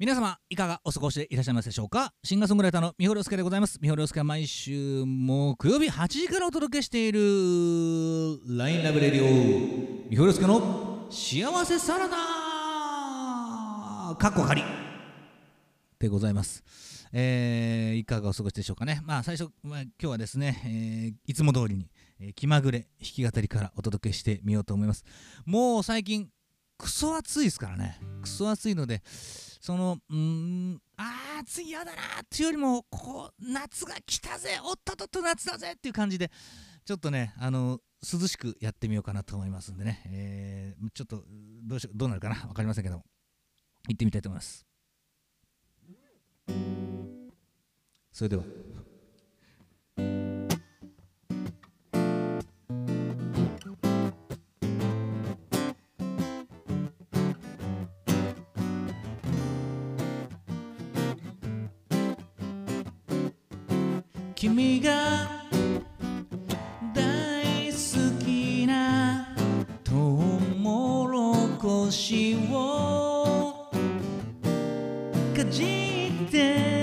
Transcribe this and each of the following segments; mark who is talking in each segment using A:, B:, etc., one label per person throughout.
A: 皆様いかがお過ごしでいらっしゃいますでしょうか？シンガーソングライターの三堀亮介でございます。三堀亮介は毎週木曜日8時からお届けしている LINE ラブレディオ。三堀亮介の幸せサラダ。かっこ仮でございます。えーいかがお過ごしでしょうかね？まあ最初、まあ、今日はですね、えーいつも通りに、えー気まぐれ弾き語りからお届けしてみようと思います。もう最近クソ暑いですからね。クソ暑いのでそのうーんあー暑いやだなーっていうよりもこう夏が来たぜおっとっとっと夏だぜっていう感じでちょっとねあの涼しくやってみようかなと思いますんでね、えーちょっとどうしようどうなるかな？分かりませんけども。行ってみたいと思います。それでは。星をかじって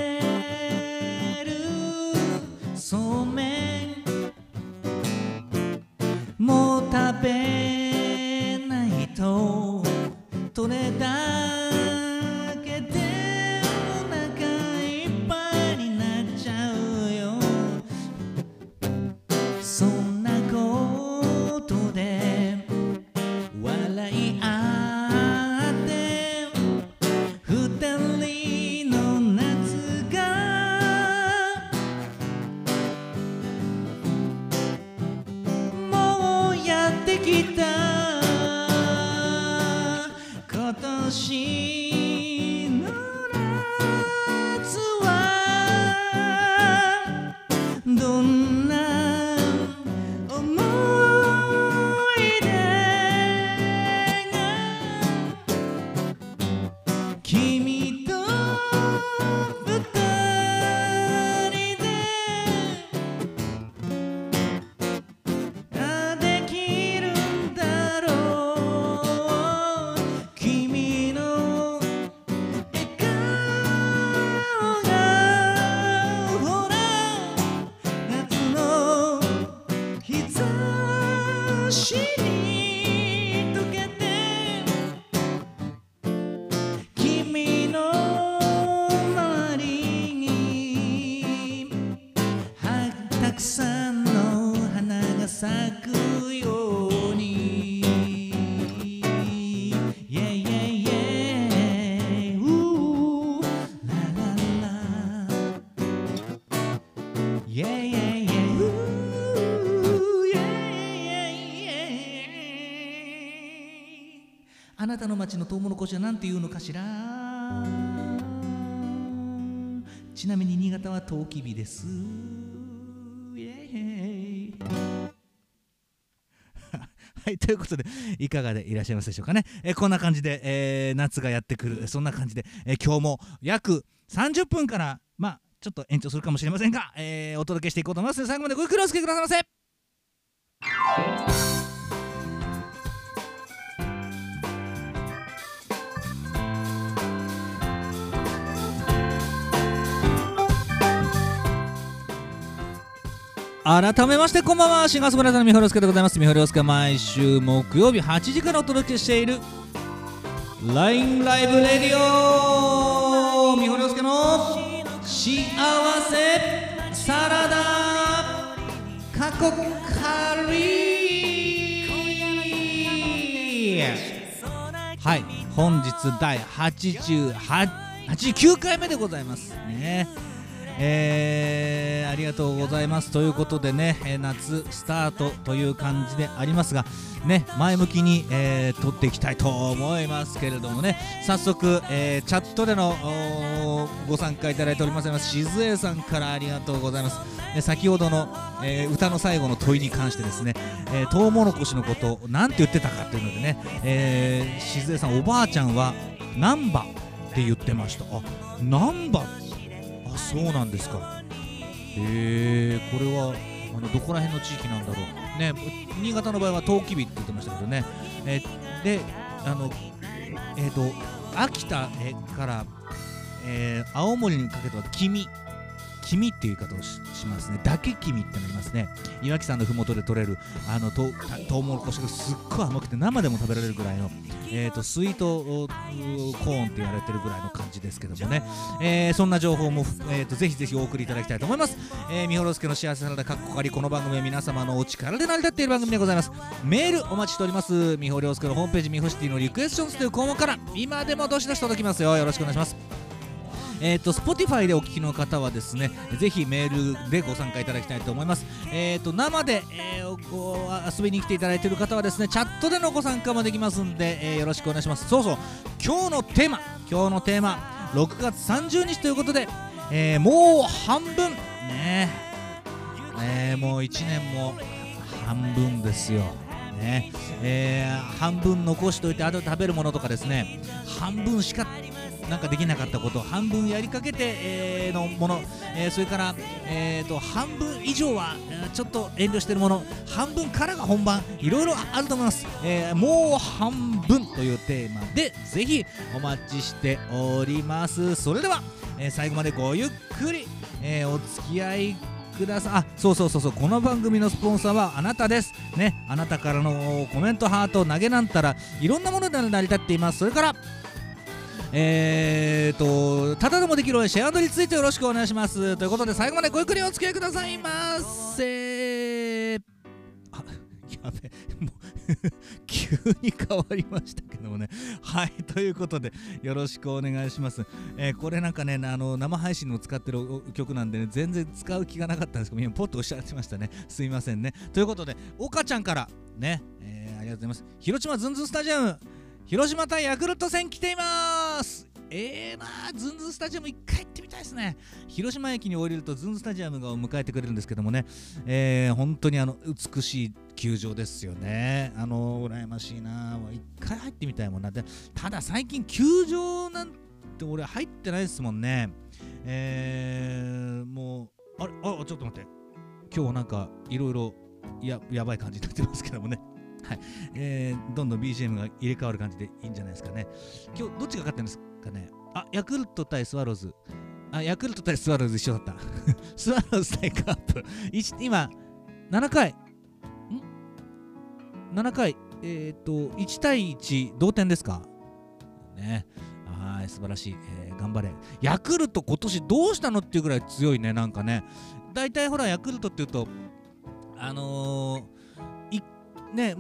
A: 咲くように yeah, yeah, yeah. Ooh, la, la, la. Yeah, yeah. あなたの町のトウモロコシは何て言うのかしら？ちなみに新潟はトウ日です。ということで、いかがでいらっしゃいますでしょうかね。えーこんな感じで、えー夏がやってくる、そんな感じで、えー今日も約30分から、まあ、ちょっと延長するかもしれませんが、えーお届けしていこうと思います最後までごゆっくりお付き合いくださいませ。改めましてこんばんはシンガーソングライターの三堀亮介でございます。三堀亮介毎週木曜日8時からお届けしている LINE ライブレディオ三堀亮介の幸せサラダ。過去カリはい本日第88 89回目でございますね。えー、ありがとうございます。ということでね、えー夏スタートという感じでありますがね前向きに、えー撮っていきたいと思いますけれどもね。早速、えーチャットでのご参加いただいております。しずえさんからありがとうございます。で先ほどの、えー歌の最後の問いに関してですね、えー、トウモロコシのことを何て言ってたかというのでね、えー、しずえさんおばあちゃんは難波って言ってました。あ難波あそうなんですか。へえこれはあのどこら辺の地域なんだろう。ね新潟の場合は陶器日って言ってましたけどね、えであのえっ、と秋田からえー青森にかけては君。君っていう言い方をしますね。だけ君ってなりますね。岩木山の麓で採れるあのとうたトウモロコシがすっごい甘くて生でも食べられるぐらいの、えー、とスイートコーンって言われてるぐらいの感じですけどもね、えーそんな情報も、えー、とぜひぜひお送りいただきたいと思います、えー、みほろすけの幸せサラダかっこかりこの番組は皆様のお力で成り立っている番組でございます。メールお待ちしております。みほりょうすけのホームページみほシティのリクエスチョンズという項目から今でもどしどし届きますよ。よろしくお願いします。えー、と Spotify でお聞きの方はですねぜひメールでご参加いただきたいと思います、えー、と生で、えーご遊びに来ていただいている方はですねチャットでのご参加もできますんで、えーよろしくお願いします。そうそう今日のテーマ今日のテーマ6月30日ということで、えーもう半分。ね。ねもう1年も半分ですよ。ね。えー半分残しといてあと食べるものとかですね半分しかなんかできなかったこと半分やりかけて、えーのもの、えーそれから、えー、と半分以上は、ちょっと遠慮してるもの半分からが本番いろいろあると思います、えーもう半分というテーマでぜひお待ちしております。それでは、えー最後までごゆっくり、えお付き合いください。あそうそうそうそうこの番組のスポンサーはあなたです。ねあなたからのコメントハート投げなんたらいろんなもので成り立っています。それからえーと、ただでもできるシェアドについてよろしくお願いします。ということで、最後までごゆっくりお付き合いくださいませ。あ、やべ、もう 急に変わりましたけどもね。はい、ということで、よろしくお願いします。えーこれなんかね、あの生配信の使ってる曲なんでね、全然使う気がなかったんですけど、今、ポッとおっしゃってましたね。すいませんね。ということで、岡ちゃんから、ね、えーありがとうございます。広島ズンズンスタジアム、広島対ヤクルト戦来ています。ええー、なあズンズンスタジアム一回行ってみたいですね。広島駅に降りるとズンスタジアムが迎えてくれるんですけどもね、えー、本当にあの美しい球場ですよね。あの羨ましいな。一回入ってみたいもんな。でただ最近球場なんて俺入ってないですもんね。えー、もうあれあちょっと待って。今日なんかいろいろややばい感じになってますけどもね。はい、えー、どんどん BGM が入れ替わる感じでいいんじゃないですかね。今日どっちが勝ってるんですかね？あ、ヤクルト対スワローズ。あ、ヤクルト対スワローズ一緒だった。スワローズ対カープ。今、7回。ん ?7 回。えっ、と、1対1、同点ですか？ね。はい、素晴らしい。えー頑張れ。ヤクルト今年どうしたのっていうぐらい強いね、なんかね。大体ほら、ヤクルトっていうと、あのー、ね、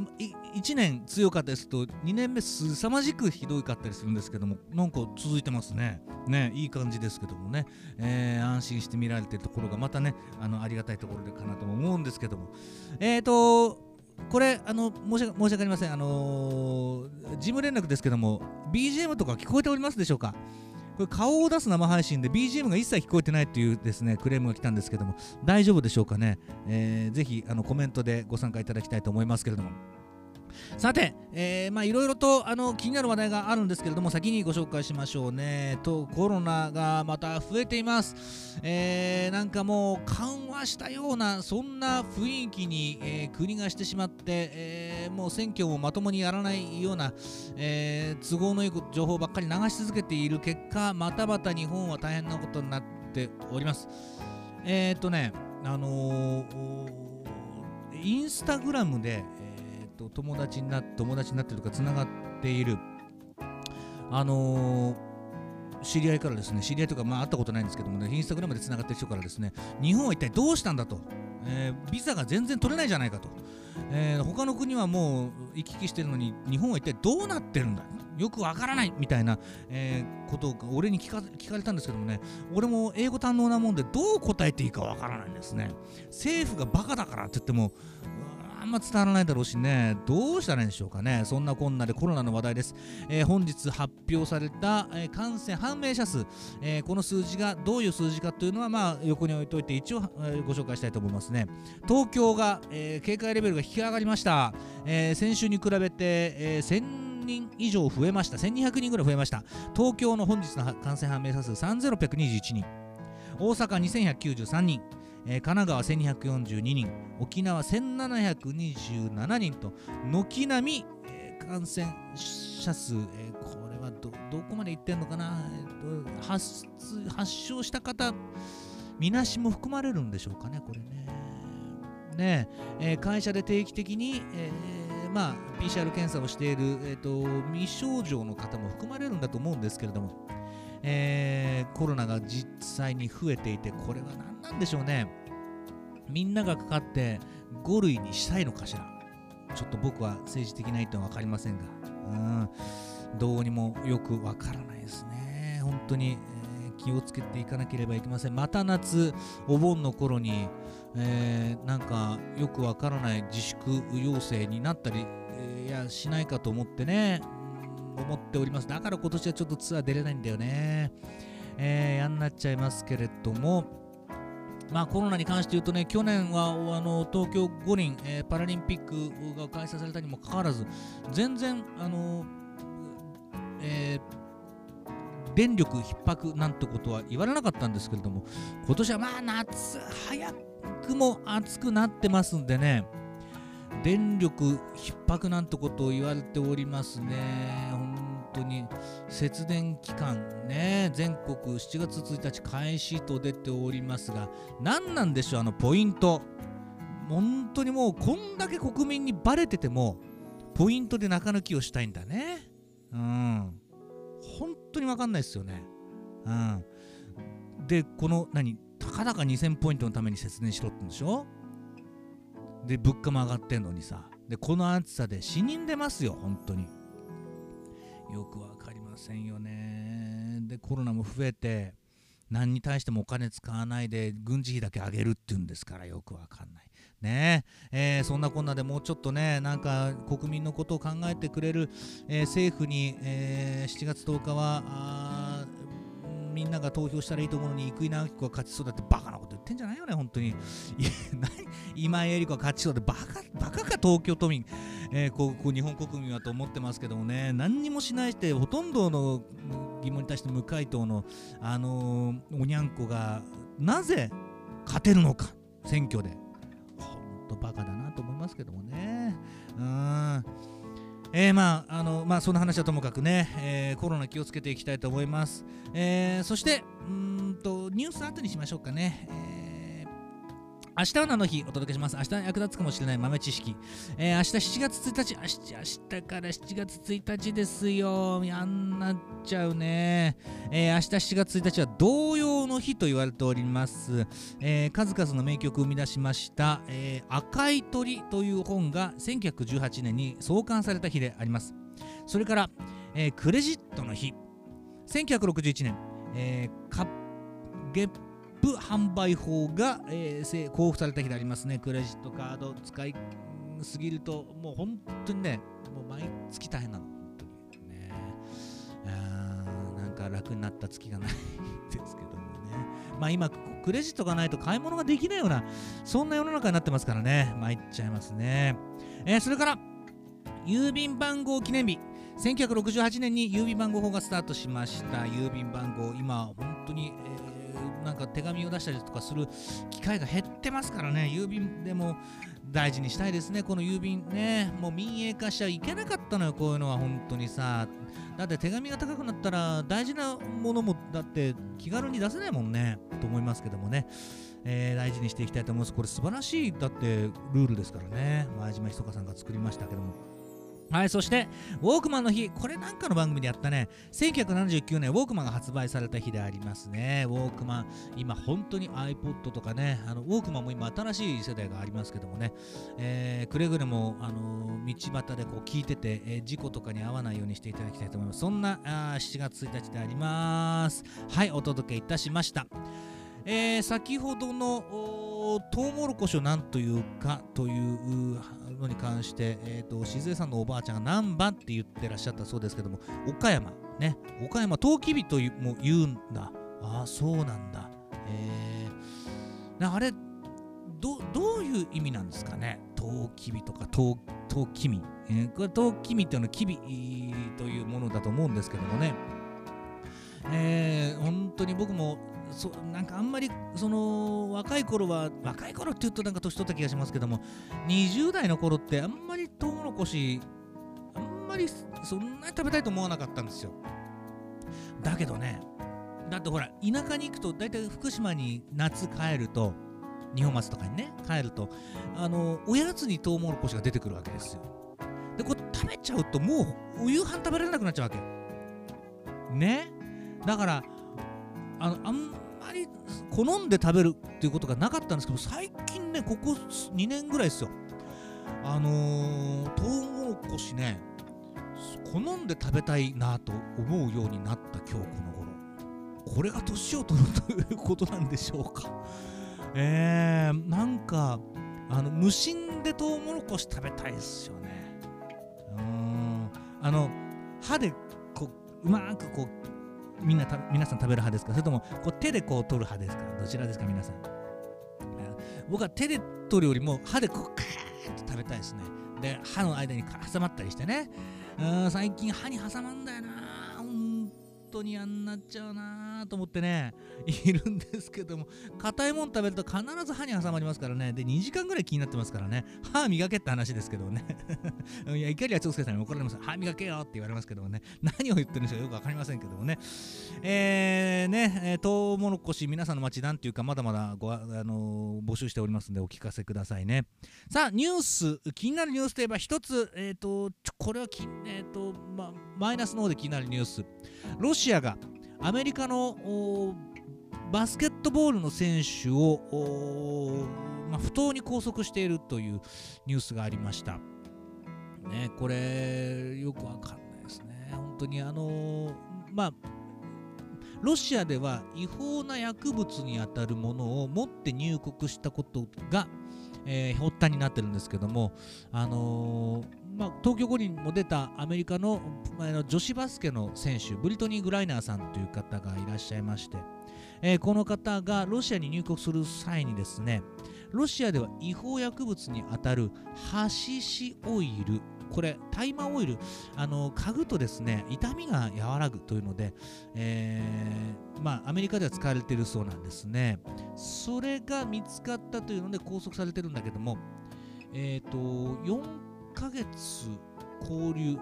A: 1年強かったですと2年目すさまじくひどかったりするんですけどもなんか続いてますね。ねいい感じですけどもね、えー安心して見られてるところがまたねあのありがたいところでかなとも思うんですけども。えっ、ー、とこれあの申し訳申し訳ありません。あのー事務連絡ですけども BGM とか聞こえておりますでしょうか？これ顔を出す生配信で BGM が一切聞こえてないというですねクレームが来たんですけども大丈夫でしょうかね、えーぜひあのコメントでご参加いただきたいと思いますけれども。さて、えーまあいろいろとあの気になる話題があるんですけれども先にご紹介しましょうね。とコロナがまた増えています、えーなんかもう緩和したようなそんな雰囲気に、えー国がしてしまって、えーもう選挙もまともにやらないような、えー都合のいい情報ばっかり流し続けている結果またまた日本は大変なことになっております。えーっとねあのーインスタグラムで、と友達にな友達になってるとかつながっている。あのー知り合いからですね知り合いとかまあ会ったことないんですけどもねインスタグラムでつながってる人からですね日本は一体どうしたんだと、えービザが全然取れないじゃないかと、えー他の国はもう行き来してるのに日本は一体どうなってるんだ？よくわからないみたいな、えーことを俺に聞か聞かれたんですけどもね俺も英語堪能なもんでどう答えていいかわからないんですね。政府がバカだからって言ってもんま伝わらないだろうしね。どうしたらいいんでしょうかね。そんなこんなでコロナの話題です、えー本日発表された、えー感染判明者数、えーこの数字がどういう数字かというのはまあ横に置いといて一応、えご紹介したいと思いますね。東京が、え警戒レベルが引き上がりました、え先週に比べて、え1000人以上増えました。1200人ぐらい増えました。東京の本日の感染判明者数3621人。大阪2193人、えー神奈川1242人沖縄1727人と軒並み、えー感染者数、えーこれは、どこまで行ってんのかな、えっと、発発症した方、みなしも含まれるんでしょうかね、これね。ねえー会社で定期的に、えーまあ、PCR 検査をしている、えー、と未症状の方も含まれるんだと思うんですけれども、えーコロナが実際に増えていて、これは何なんでしょうね。みんながかかって5類にしたいのかしら。ちょっと僕は政治的な意図は分かりませんが、うん、どうにもよく分からないですね。本当に、えー気をつけていかなければいけません。また夏、お盆の頃に、えーなんかよくわからない自粛要請になったり、いやしないかと思ってね、思っております。だから今年はちょっとツアー出れないんだよね。えー、やんなっちゃいますけれども、まあコロナに関して言うとね、去年はあの東京五輪、えーパラリンピックが開催されたにもかかわらず、全然、あのえー電力逼迫なんてことは言われなかったんですけれども、今年はまあ夏早くも暑くなってますんでね、電力逼迫なんてことを言われておりますね。当に節電期間ね、全国7月1日開始と出ておりますが、何なんでしょう、あのポイント。本当にもうこんだけ国民にバレてても、ポイントで中抜きをしたいんだね。うん。本当に分かんないですよね。うん。で、この何、たかだか2000ポイントのために節電しろってんでしょ？で、物価も上がってんのにさ。で、この暑さで死人出ますよ、本当に。よくわかりませんよね。で、コロナも増えて、何に対してもお金使わないで軍事費だけ上げるっていうんですからよくわかんない。ねえーそんなこんなでもうちょっとね、なんか国民のことを考えてくれる、えー政府に、えー7月10日はあーみんなが投票したらいいと思うのに生稲晃子が勝ちそうだってバカなこと言ってんじゃないよね、本当に。今井絵理子が勝ちそうでバカバカか東京都民、えーこうこう日本国民はと思ってますけどもね、何にもしないして、ほとんどの疑問に対して無回答の、あのーおにゃんこがなぜ勝てるのか、選挙で。ほんとバカだなと思いますけどもね。うん。えー、まあ、あの、まあ、そんな話はともかくね、えーコロナ気をつけていきたいと思います。えーそして、うんと、ニュース後にしましょうかね。えー明日は何の日？お届けします。明日役立つかもしれない豆知識。えー明日7月1日、明日明日から7月1日ですよ。やんなっちゃうね。えー明日7月1日は童謡の日と言われております。えー数々の名曲を生み出しました、え赤い鳥という本が1918年に創刊された日であります。それから、えクレジットの日。1961年、えーカゲップ販売法が、えー交付された日でありますね。クレジットカード使いすぎると、もう本当にね、もう毎月大変なの。本当にね。なんか楽になった月がないですけどもね。まあ今、クレジットがないと買い物ができないような、そんな世の中になってますからね。参っちゃいますね。えーそれから、郵便番号記念日。1968年に郵便番号法がスタートしました。郵便番号、今、本当に、えーなんか手紙を出したりとかする機会が減ってますからね、郵便でも大事にしたいですね、この郵便ね、もう民営化しちゃいけなかったのよ、こういうのは本当にさ。だって手紙が高くなったら大事なものもだって気軽に出せないもんね、と思いますけどもね。えー大事にしていきたいと思います。これ素晴らしい、だってルールですからね。前島ひそかさんが作りましたけども。はい、そして、ウォークマンの日、これなんかの番組でやったね、1979年、ウォークマンが発売された日でありますね。ウォークマン、今本当に iPod とかね、あのウォークマンも今新しい世代がありますけどもね、えーくれぐれも、あのー道端でこう聞いてて、えー事故とかに遭わないようにしていただきたいと思います。そんなあ7月1日であります。はい、お届けいたしました。えー先ほどのトウモロコシを何というかというのに関して、えー、と静江さんのおばあちゃんが難波って言ってらっしゃったそうですけども岡山ね岡山トウキビというも言うんだ。ああそうなんだ。えー、あれどどういう意味なんですかね？トウキビとかトウトウキミ、えーこれトウキミっていうのはキビというものだと思うんですけどもね。えー本当に僕もそなんかあんまりその若い頃は若い頃って言うとなんか年取った気がしますけども20代の頃ってあんまりトウモロコシあんまりそんなに食べたいと思わなかったんですよ。だけどねだってほら田舎に行くと大体福島に夏帰ると二本松とかにね帰るとあのおやつにトウモロコシが出てくるわけですよ。でこれ食べちゃうともうお夕飯食べられなくなっちゃうわけ。ね？だからあのあんまり好んで食べるっていうことがなかったんですけど最近ねここ2年ぐらいですよ。あのー、トウモロコシね好んで食べたいなと思うようになった今日この頃。これが年を取るということなんでしょうか。えー、なんかあの無心でトウモロコシ食べたいですよね。うん。あの歯でこううまくこうみんなた皆さん食べる派ですか？それともこう手でこう取る派ですか？どちらですか？皆さん。僕は手で取るよりも歯でこうカーッと食べたいですね。で歯の間に挟まったりしてね。うん最近歯に挟まんだよな本当にあんなっちゃうなと思ってねいるんですけども硬いもん食べると必ず歯に挟まりますからね。で2時間ぐらい気になってますからね。歯磨けって話ですけどね。いや怒りは長介さんに怒られます。歯磨けよって言われますけどもね。何を言ってるんでしょう。よく分かりませんけどもね。えー、ね、えー、トウモロコシ皆さんの街なんていうかまだまだご、あのー、募集しておりますのでお聞かせくださいね。さあニュース。気になるニュースといえば一つ。えっ、ー、とこれはきえっ、とまマイナスの方で気になるニュース。ロシアがアメリカのバスケットボールの選手を、まあ、不当に拘束しているというニュースがありました。ね、これよくわかんないですね。本当にあの、まあロシアでは違法な薬物にあたるものを持って入国したことが、えー、発端になってるんですけども、あのーまあ、東京五輪も出たアメリカの女子バスケの選手ブリトニー・グライナーさんという方がいらっしゃいまして、えー、この方がロシアに入国する際にですねロシアでは違法薬物にあたるハシシオイルこれ大麻オイルあの嗅ぐとですね痛みが和らぐというので、えー、まあアメリカでは使われているそうなんですね。それが見つかったというので拘束されてるんだけどもえっ、ー、と4 1ヶ月交流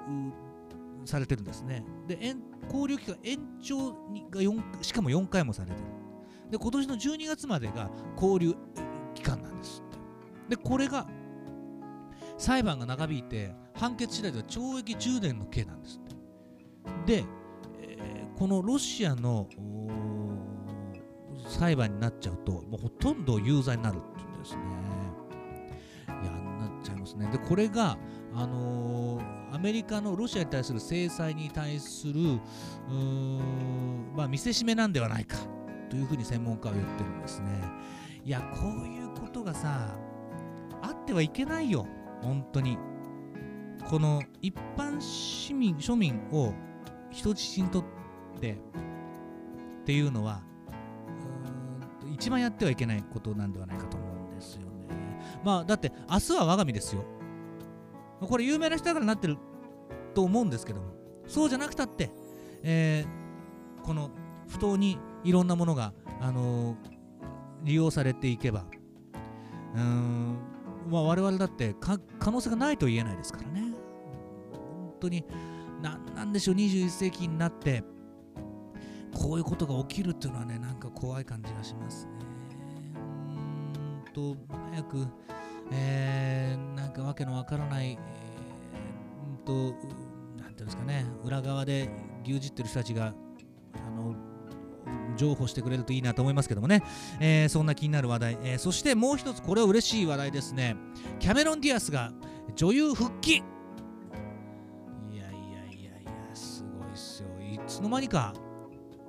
A: されてるんですね。で、交流期間延長が4しかも4回もされてる。で、今年の12月までが交流期間なんですって。で、これが裁判が長引いて判決次第では懲役10年の刑なんですって。で、えー、このロシアの裁判になっちゃうと、もうほとんど有罪になるっていうんですね。ますね。で、これが、あのー、アメリカのロシアに対する制裁に対する、まあ、見せしめなんではないかというふうに専門家は言ってるんですね。いや、こういうことがさ、あってはいけないよ、本当に。この一般市民、庶民を人質にとってっていうのは、一番やってはいけないことなんではないかと思うまあだって明日は我が身ですよ。これ有名な人だからなってると思うんですけども。そうじゃなくたって、えー、この不当にいろんなものが、あのー、利用されていけばうーんまあ我々だって可能性がないと言えないですからね。本当に何なんでしょう21世紀になってこういうことが起きるっていうのはねなんか怖い感じがしますね。うんと早くえー、なんかわけのわからない、えー、と、なんていうんですかね、裏側で牛耳ってる人たちが、あの、譲歩してくれるといいなと思いますけどもね、えー、そんな気になる話題、えー、そしてもう一つこれは嬉しい話題ですね。キャメロン・ディアスが女優復帰。いやいやいやいやすごいっすよ。いつの間にか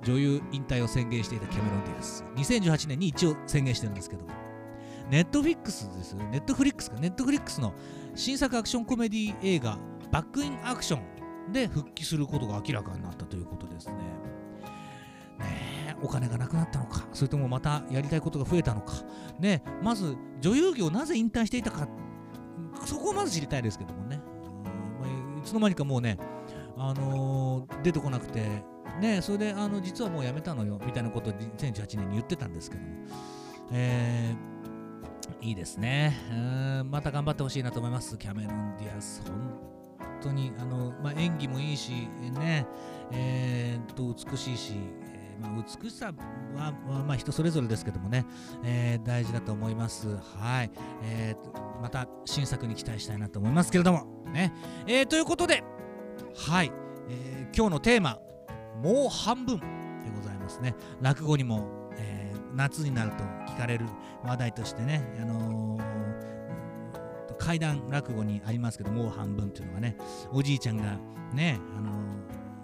A: 女優引退を宣言していたキャメロン・ディアス。2018年に一応宣言してるんですけども。ネットフリックスですネットフリックスか、ネットフリックスの新作アクションコメディ映画、バックインアクションで復帰することが明らかになったということですね。ねお金がなくなったのか、それともまたやりたいことが増えたのか、ねまず女優業なぜ引退していたか、そこをまず知りたいですけどもね。まあ、いつの間にかもうね、あのー、出てこなくて、ね、それであの実はもうやめたのよ。みたいなことを2018年に言ってたんですけども、えーいいですね。うんまた頑張ってほしいなと思います。キャメロン・ディアス、本当にあの、まあ、演技もいいしね、えー、と美しいし、えーまあ、美しさは、まあ、人それぞれですけどもね、えー、大事だと思います。はい、えー、また新作に期待したいなと思いますけれども。ね、えー、ということではい、えー、今日のテーマもう半分でございますね。落語にも、夏になると聞かれる話題としてね、あのー、怪談落語にありますけどもう半分っていうのはねおじいちゃんがね、あの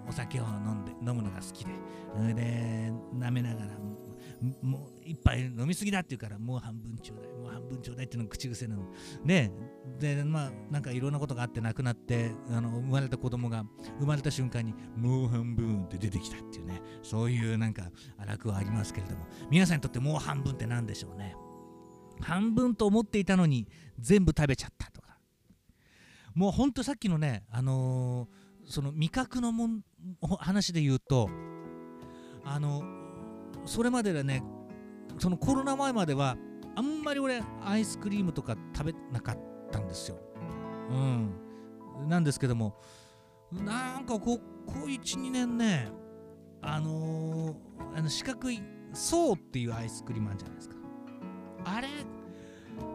A: ー、お酒を飲んで飲むのが好きでで舐めながらもう一杯飲みすぎだって言うからもう半分ちょうだいもう半分ちょうだいっていうのが口癖なの。ねでまあなんかいろんなことがあって亡くなってあの生まれた子供が生まれた瞬間にもう半分って出てきたっていうね。そういうなんか楽はありますけれども。皆さんにとってもう半分って何でしょうね。半分と思っていたのに全部食べちゃったとか。もうほんとさっきのねあのー、その味覚のもん話で言うとあのそれまではねそのコロナ前まではあんまり俺アイスクリームとか食べなかったんですよ。うん。なんですけどもなんかここ12年ねあのー、あの四角い層っていうアイスクリームあるじゃないですか。あれ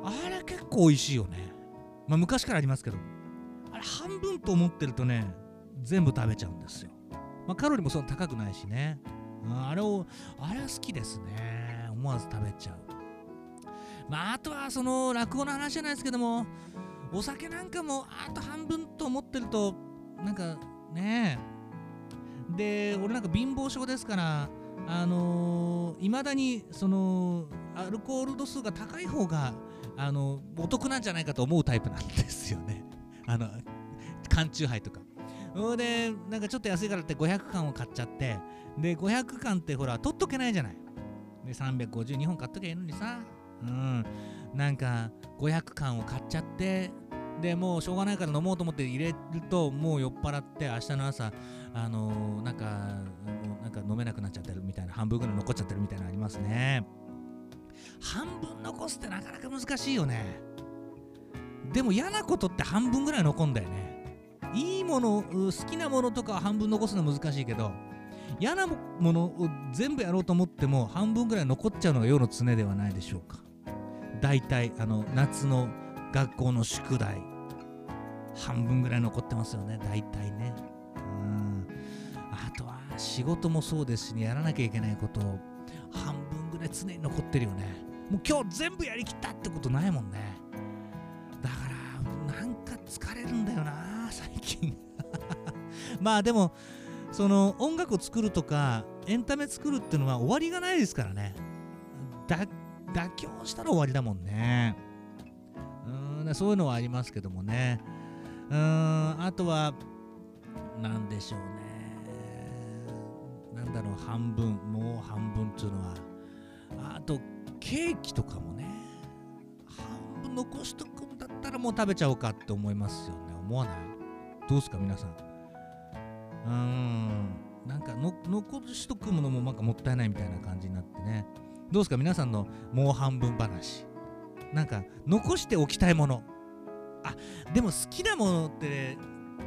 A: あれ結構美味しいよね。まあ昔からありますけどあれ半分と思ってるとね全部食べちゃうんですよ。まあカロリーもそんな高くないしね。あれをあれは好きですね。思わず食べちゃう。まああとはその落語の話じゃないですけどもお酒なんかもあと半分と思ってるとなんかねで俺なんか貧乏症ですからあのい、まだにそのアルコール度数が高い方があのお得なんじゃないかと思うタイプなんですよね。あの缶チューハイとか。でなんかちょっと安いからって500缶を買っちゃってで500巻ってほら取っとけないじゃない。で352本買っとけばいいのにさ。うん。なんか500巻を買っちゃってでもうしょうがないから飲もうと思って入れるともう酔っ払って明日の朝あのー、なんかなんか飲めなくなっちゃってるみたいな半分ぐらい残っちゃってるみたいなのありますね。半分残すってなかなか難しいよね。でも嫌なことって半分ぐらい残んだよね。いいもの好きなものとか半分残すのは難しいけど嫌なものを全部やろうと思っても半分ぐらい残っちゃうのが世の常ではないでしょうか。大体あの夏の学校の宿題。半分ぐらい残ってますよね。大体ね。うん。あとは仕事もそうですし、ね、やらなきゃいけないこと。半分ぐらい常に残ってるよね。もう今日全部やりきったってことないもんね。だからなんか疲れるん まあでもその音楽を作るとかエンタメ作るっていうのは終わりがないですからね。妥協したら終わりだもんね。うんそういうのはありますけどもね。うんあとは何でしょうね。なんだろう半分もう半分っていうのは。あとケーキとかもね。半分残しとくんだったらもう食べちゃおうかって思いますよね。思わない？どうですか皆さん。うん。なんかの残しとくものもなんかもったいないみたいな感じになってね。どうですか皆さんのもう半分話。なんか残しておきたいもの。あでも好きなものって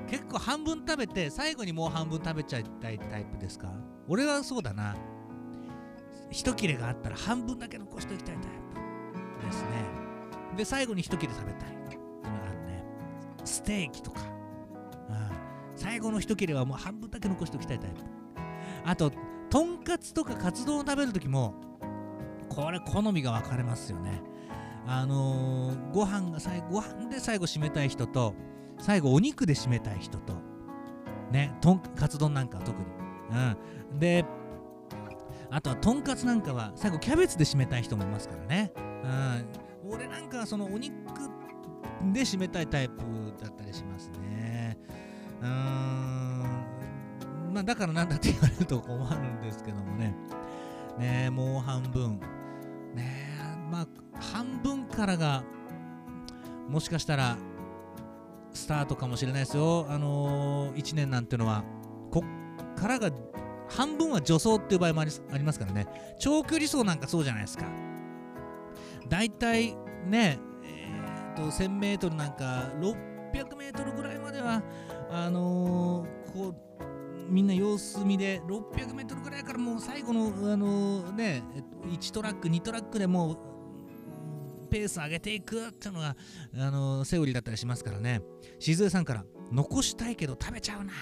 A: 結構半分食べて最後にもう半分食べちゃいたいタイプですか？俺はそうだな。一切れがあったら半分だけ残しておきたいタイプですね。で最後に一切れ食べたい。っていうのがあるね。ステーキとか。最後の一切れはもう半分だけ残しておきたいタイプ。あととんかつとかカツ丼を食べるときもこれ好みが分かれますよね。あのー、ご飯が最後ご飯で最後締めたい人と最後お肉で締めたい人とねとんカツ丼なんかは特に。うん。であとはとんかつなんかは最後キャベツで締めたい人もいますからね。うん。俺なんかはそのお肉で締めたいタイプだったりしますね。うーん。まあだからなんだって言われると困るんですけどもね。ねもう半分。ねまあ半分からがもしかしたらスタートかもしれないですよ。あのー、1年なんてのは。こっからが半分は助走っていう場合もありますからね。長距離走なんかそうじゃないですか。だいたいねえー、と 1000m なんか600 m ぐらいまではあのーこうみんな様子見で 600m ぐらいからもう最後の、あのーね1トラック2トラックでもうペース上げていくっていうのが、あのーセオリーだったりしますからね。静江さんから残したいけど食べちゃうな。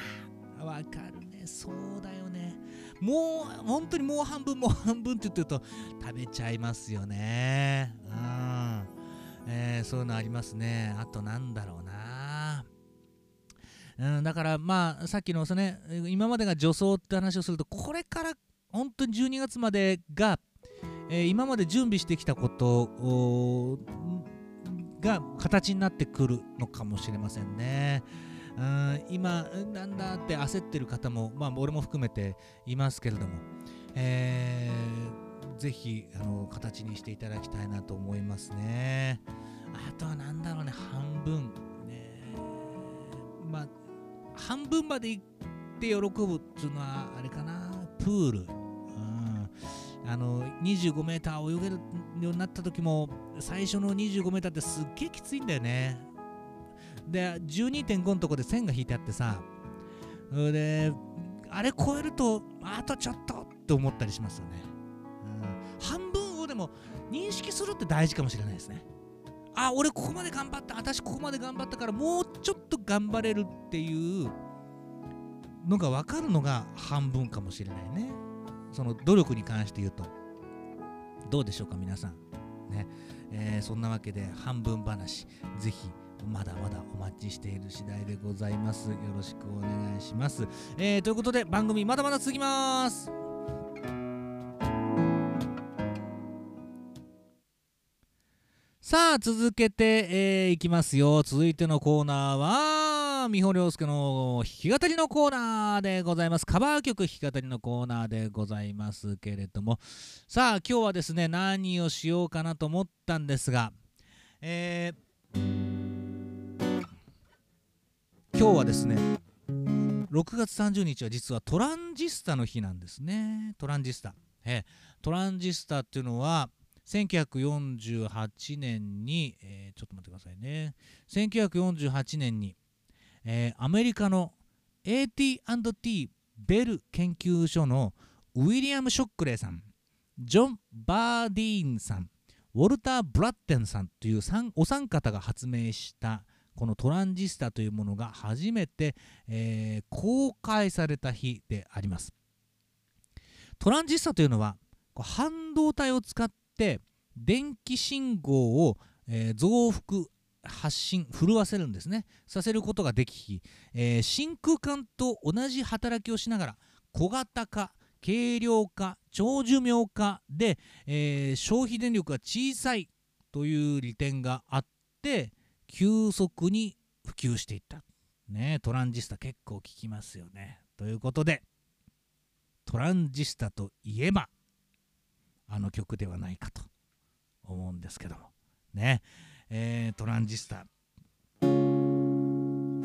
A: わかるね。そうだよね。もう本当にもう半分もう半分って言ってると食べちゃいますよね。うん、えーそういうのありますね。あとなんだろうな。うん、だからまあさっきのそのね今までが助走って話をするとこれから本当に12月までが、えー今まで準備してきたことが形になってくるのかもしれませんね。うん今なんだって焦ってる方も、まあ、俺も含めていますけれども、えーぜひあの形にしていただきたいなと思いますね。あとはなんだろうね半分ねまあ半分まで行って喜ぶっていうのはあれかな。プール、うん、あの 25m 泳げるようになった時も最初の 25m ってすっげえきついんだよね。で12.5のとこで線が引いてあってさ。であれ超えるとあとちょっとって思ったりしますよね、うん、半分をでも認識するって大事かもしれないですね。あ俺ここまで頑張った。私ここまで頑張ったからもうちょっと頑張れるっていうのが分かるのが半分かもしれないね。その努力に関して言うと。どうでしょうか皆さん。ね、えーそんなわけで半分話。ぜひまだまだお待ちしている次第でございます。よろしくお願いします、えーということで番組まだまだ続きます。さあ続けて、えーいきますよ。続いてのコーナーは美穂良介の弾き語りのコーナーでございます。カバー曲弾き語りのコーナーでございますけれども。さあ今日はですね何をしようかなと思ったんですがえー今日はですね6月30日は実はトランジスタの日なんですね。トランジスタ、えートランジスタっていうのは1948年に、えーちょっと待ってくださいね。1948年に、えーアメリカの AT&T ベル研究所のウィリアム・ショックレーさんジョン・バーディーンさんウォルター・ブラッテンさんというお三方が発明したこのトランジスタというものが初めて、えー公開された日であります。トランジスタというのは半導体を使って電気信号を、えー増幅発信震わせるんですね。させることができ、えー真空管と同じ働きをしながら小型化軽量化長寿命化で、えー消費電力が小さいという利点があって急速に普及していった。ねトランジスタ結構聞きますよね。ということでトランジスタといえばあの曲ではないかと思うんですけども。ね。えートランジスタ。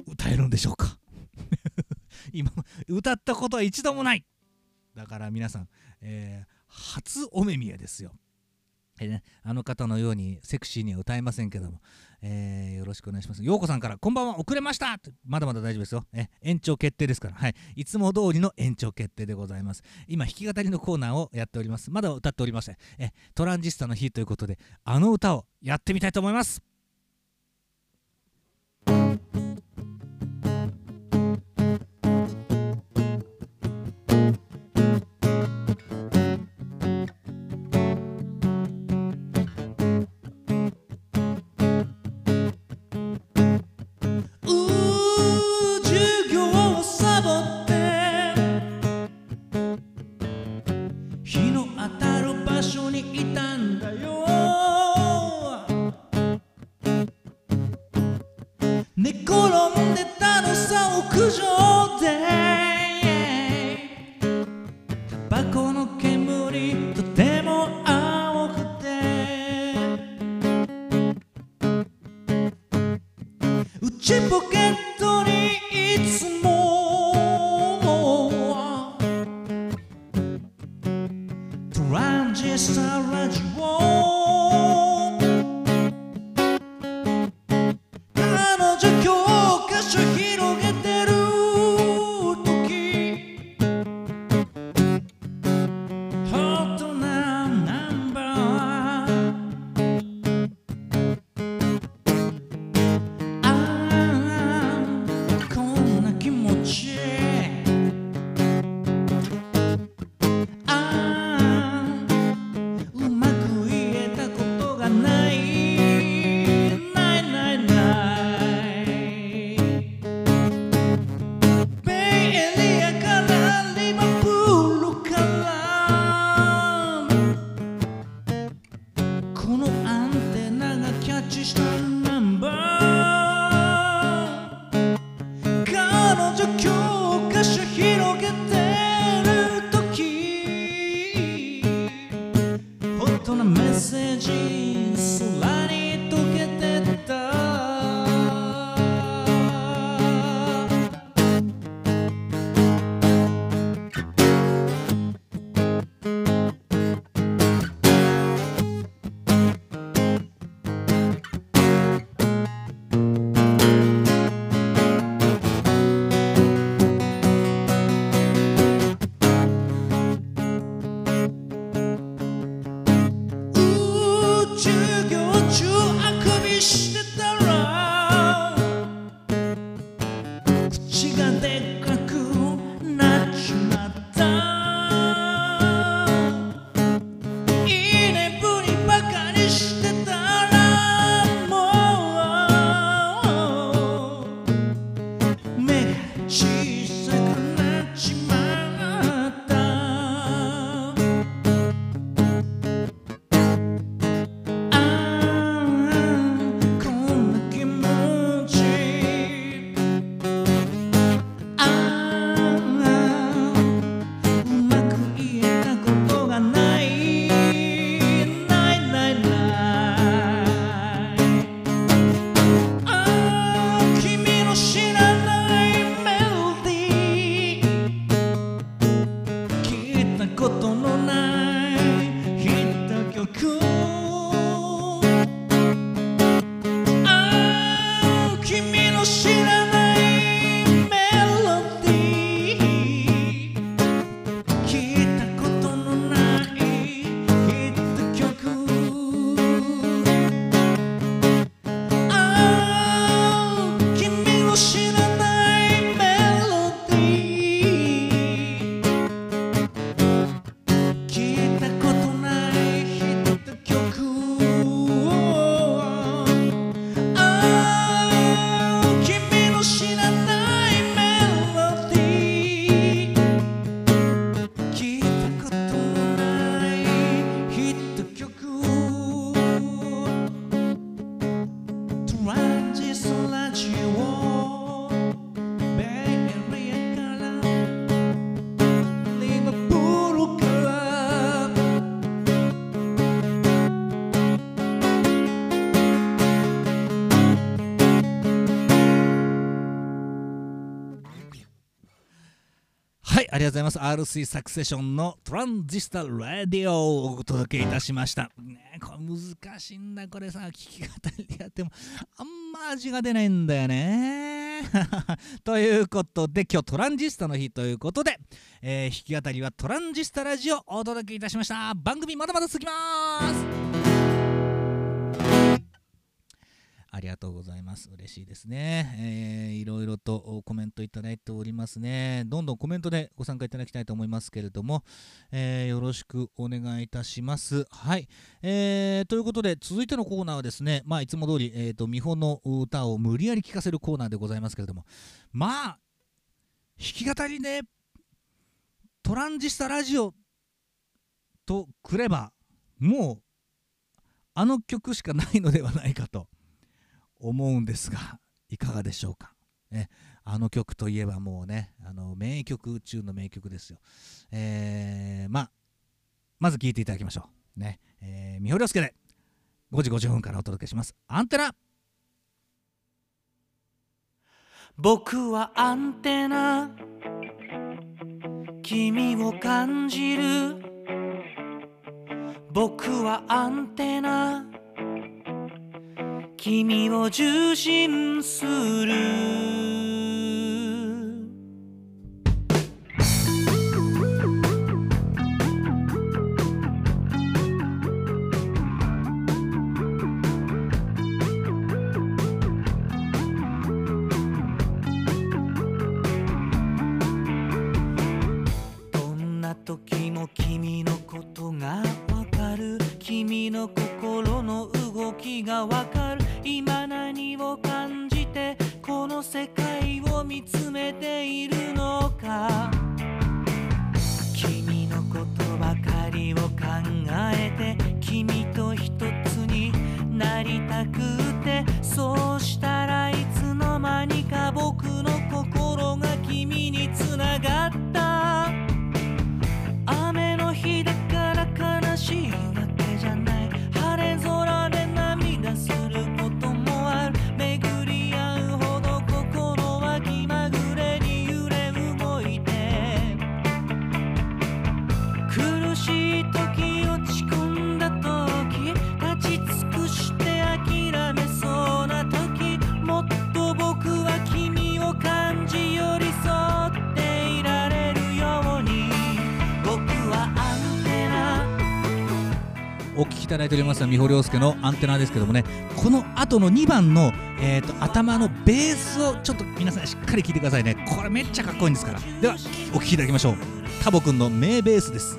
A: 歌えるんでしょうか？今歌ったことは一度もない。だから皆さん、えー初お目見えですよ。えーね、あの方のようにセクシーには歌えませんけども、えーよろしくお願いします。ようこさんから、こんばんは、遅れましたまだまだ大丈夫ですよ。え延長決定ですから、はい。いつも通りの延長決定でございます。今、弾き語りのコーナーをやっております。まだ歌っておりません。えトランジスタの日ということで、あの歌をやってみたいと思います。い、ありがとうございます。R3 サクセションのトランジスタラディオをお届けいたしました。ねこれ難しいんだ、これさ、聞き語りやっても、あんま味が出ないんだよね。ということで、今日トランジスタの日ということで、えー弾き語りはトランジスタラジオをお届けいたしました。番組まだまだ続きます。ありがとうございます。嬉しいですね。えーいろいろとコメントいただいておりますね。どんどんコメントでご参加いただきたいと思いますけれども、えーよろしくお願いいたします。はい。えーということで、続いてのコーナーはですね、まあ、いつも通り、えーと、美穂の歌を無理やり聴かせるコーナーでございますけれども、まあ、弾き語りで、トランジスタラジオとくれば、もう、あの曲しかないのではないかと。思うんですがいかがでしょうか、ね、あの曲といえばもうねあの名曲中の名曲ですよ、えー、まあまず聴いていただきましょう。ねえー、三堀亮介で5時50分からお届けします。アンテナ。
B: 僕はアンテナ。君を感じる。僕はアンテナ。君を受信する。のか君のことばかりを考えて君と一つになりたくてそうしたらいつの間にか僕の心が君につながっただい
A: ております美穂亮介のアンテナですけどもねこの後の2番の、えーと、頭のベースをちょっと皆さんしっかり聞いてくださいね。これめっちゃかっこいいんですから。ではお聴きいただきましょう。タボくんの名ベースです。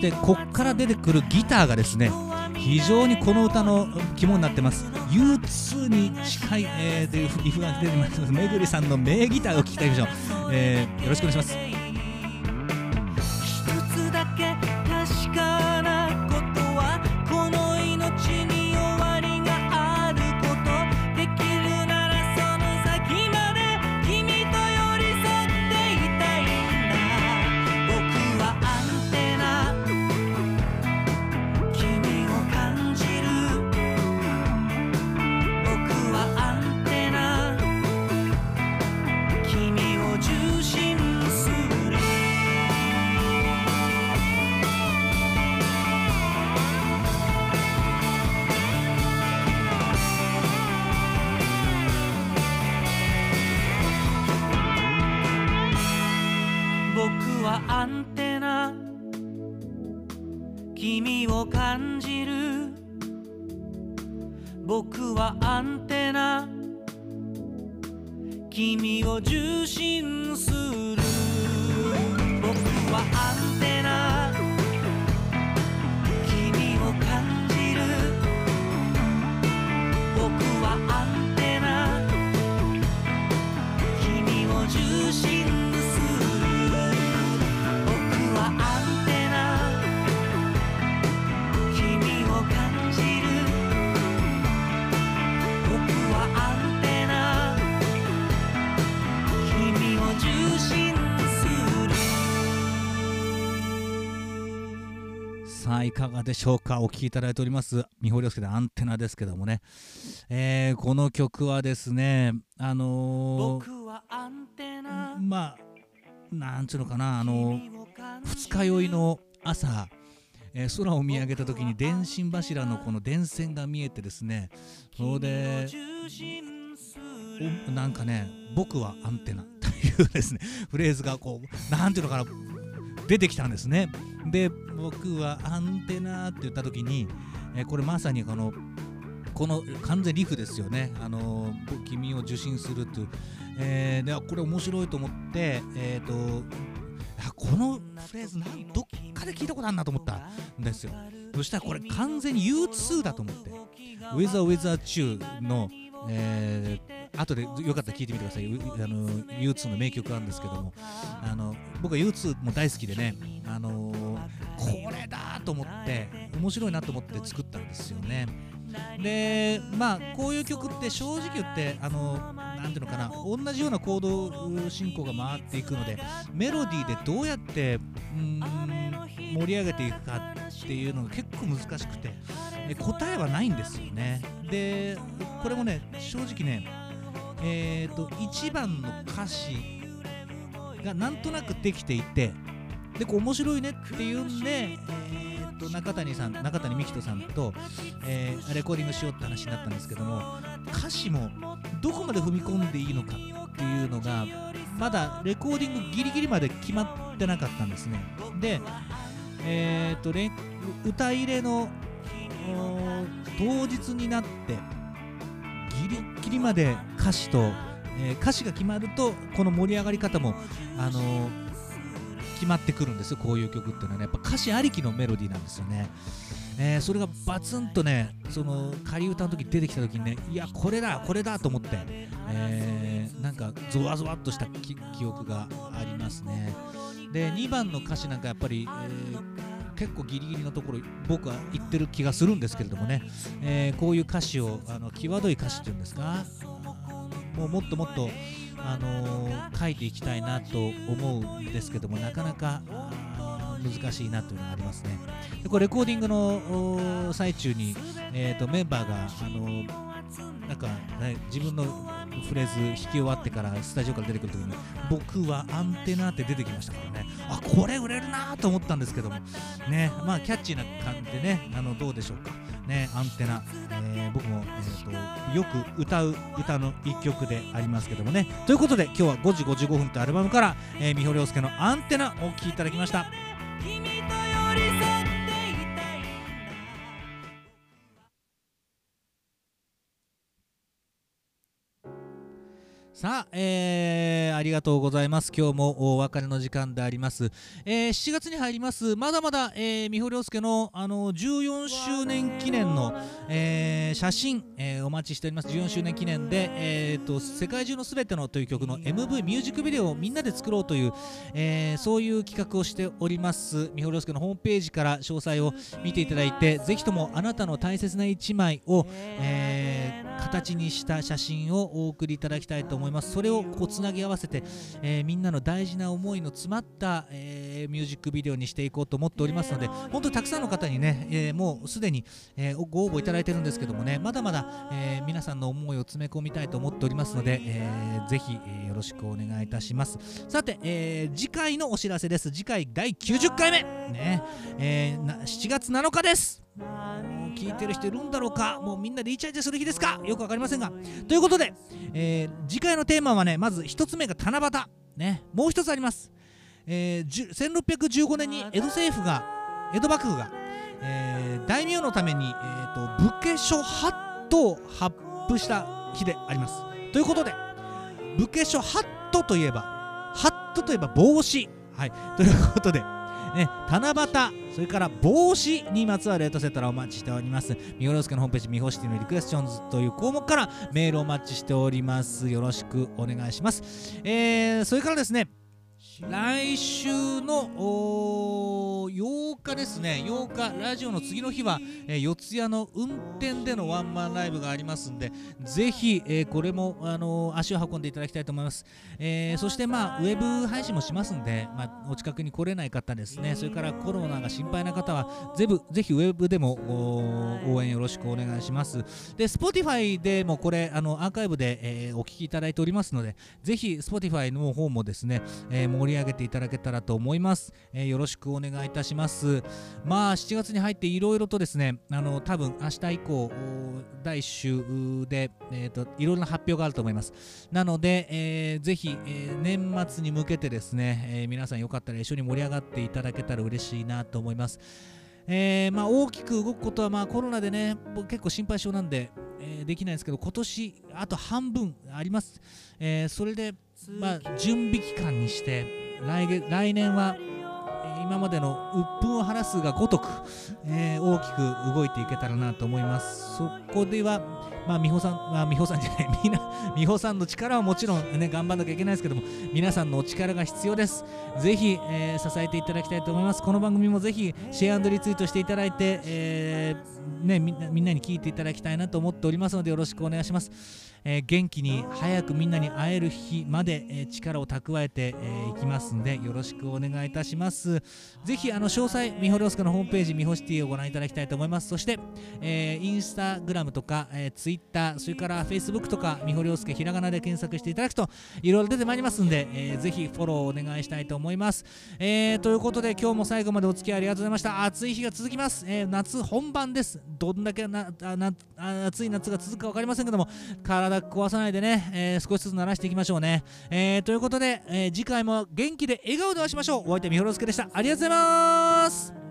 A: してこっから出てくるギターがですね非常にこの歌の肝になってます。U2 に近い、えー、リフが出てます。めぐりさんの名ギターを聴きたいでしょう、えー、よろしくお願いします。いかがでしょうか？お聴きいただいております。三堀亮介でアンテナですけどもね、えー、この曲はですねあのー、まあなんちゅうのかなあのー、二日酔いの朝えー、空を見上げた時に電信柱のこの電線が見えてですねそれでなんかね僕はアンテナというですねフレーズがこうなんていうのかな出てきたんですね。で僕はアンテナって言った時に、えー、これまさにこのこの完全リフですよね、あの君を受信するという、えー、でこれ面白いと思って、えーと、このフレーズなんどっかで聞いたことあるなと思った。んですよ。そしたらこれ完全に U2 だと思って「ウェザーウェザー中の」えー、後でよかったら聞いてみてください。あの U2 の名曲なんですけども。あの僕は U2 も大好きでね、あの、これだと思って面白いなと思って作ったんですよね。でまあこういう曲って正直言ってあのなんていうのかな同じようなコード進行が回っていくのでメロディーでどうやってうん盛り上げていくかっていうのが結構難しくて答えはないんですよね。でこれもね正直ねえっ、ー、と1番の歌詞がなんとなくできていてでこう面白いねっていうんで、えー、と中谷さん中谷美紀人さんと、えー、レコーディングしようって話になったんですけども歌詞もどこまで踏み込んでいいのかっていうのがまだレコーディングギリギリまで決まってなかったんですね。で、えーと、と歌入れの当日になってギリギリまで歌詞と、えー、歌詞が決まるとこの盛り上がり方も、あのー、決まってくるんですよ。こういう曲っていうのはね。やっぱ歌詞ありきのメロディーなんですよね、えー、それがバツンとねその仮歌の時出てきた時にねいやこれだこれだと思って、えー、なんかゾワゾワっとした記憶がありますね。で2番の歌詞なんかやっぱり、えー結構ギリギリのところ僕は言ってる気がするんですけれどもね、えー、こういう歌詞をあの際どい歌詞っていうんですか。もうもっともっとあのー書いていきたいなと思うんですけどもなかなか難しいなというのがありますね。でこれレコーディングの最中に、えー、とメンバーが、あのーなんか、ね、自分のフレーズ弾き終わってからスタジオから出てくるときに僕はアンテナって出てきましたからね。あこれ売れるなと思ったんですけども。ねまあキャッチーな感じでねあのどうでしょうか。ねアンテナ、えー僕も、えー、とよく歌う歌の一曲でありますけどもね。ということで今日は5時55分というアルバムから、えー、三保亮介のアンテナをお聴きいただきました。さあ、えーありがとうございます。今日もお別れの時間であります。えー7月に入ります。まだまだ、えー、三保亮介の、あの14周年記念の、えー写真、えーお待ちしております。14周年記念で、えーと、世界中のすべてのという曲の MV ミュージックビデオをみんなで作ろうという、えーそういう企画をしております。三保亮介のホームページから詳細を見ていただいて、ぜひともあなたの大切な一枚を、えー形にした写真をお送りいただきたいと思います。それをこうつなぎ合わせて、えーみんなの大事な思いの詰まった、えーミュージックビデオにしていこうと思っておりますので本当にたくさんの方にね、えーもうすでに、えーご応募いただいてるんですけどもねまだまだ、えー皆さんの思いを詰め込みたいと思っておりますので、えーぜひ、えーよろしくお願いいたします。さて、えー次回のお知らせです。次回第90回目。ね、えー7月7日です。聞いてる人いるんだろうか？もうみんなでイチャイチャする日ですか？よくわかりませんが。ということで、えー次回のテーマはねまず一つ目が七夕。ねもう一つあります、えー1615年に江戸政府が江戸幕府が、えー大名のために、えー、と武家書ハットを発布した日であります。ということで武家書ハットといえばハットといえば帽子。はい。ということでね、七夕、それから帽子にまつわるレートセットラをお待ちしております。みほろすけのホームページ、みほしティのリクエスチョンズという項目からメールをお待ちしております。よろしくお願いします。えー、それからですね、来週の8日ですね、8日、ラジオの次の日は、えー四谷の運転でのワンマンライブがありますんで、ぜひ、えーこれも、あのー足を運んでいただきたいと思います。えーそして、まあ、ウェブ配信もしますんで、まあ、お近くに来れない方ですね、それからコロナが心配な方は、ぜぶぜひウェブでも応援よろしくお願いします。で、Spotify でもこれ、あのアーカイブで、えお聞きいただいておりますので、ぜひ Spotify の方もですね、え盛り上げていただけたらと思います。えーよろしくお願いいたします。まあ、7月に入っていろいろとですね、あの多分明日以降、第1週で、えーといろいろな発表があると思います。なので、えーぜひ、えー年末に向けてですね、えー皆さんよかったら一緒に盛り上がっていただけたら嬉しいなと思います。えーまあ、大きく動くことは、まあ、コロナでね、僕結構心配性なんで、えーできないですけど、今年あと半分あります。えーそれで、まあ、準備期間にして、来月来年は、今までの鬱憤を晴らすがごとく、え大きく動いていけたらなと思います。そこでは、まあ、美穂さん、まあ、美穂さんじゃない、みんな、美穂さんの力はもちろんね、頑張んなきゃいけないですけども、皆さんのお力が必要です。ぜひ、えー支えていただきたいと思います。この番組もぜひ、シェアリツイートしていただいて、えーね、みんなみんなに聞いていただきたいなと思っておりますので、よろしくお願いします。えー元気に早くみんなに会える日まで、えー力を蓄えてい、えーいきますんでよろしくお願いいたしますぜひあの詳細みほりょうすけのホームページみほシティをご覧いただきたいと思いますそして、えーインスタグラムとか、えーツイッターそれからフェイスブックとかみほりょうすけひらがなで検索していただくといろいろ出てまいりますんで、えーぜひフォローお願いしたいと思います、えーということで今日も最後までお付き合いありがとうございました暑い日が続きます、えー夏本番ですどんだけなあな暑い夏が続くか分かりませんけども体壊さないでね、えー少しずつ慣らしていきましょうね。えーということで、えー次回も元気で笑顔でお会いしましょう。お相手、みほろすけでした。ありがとうございます。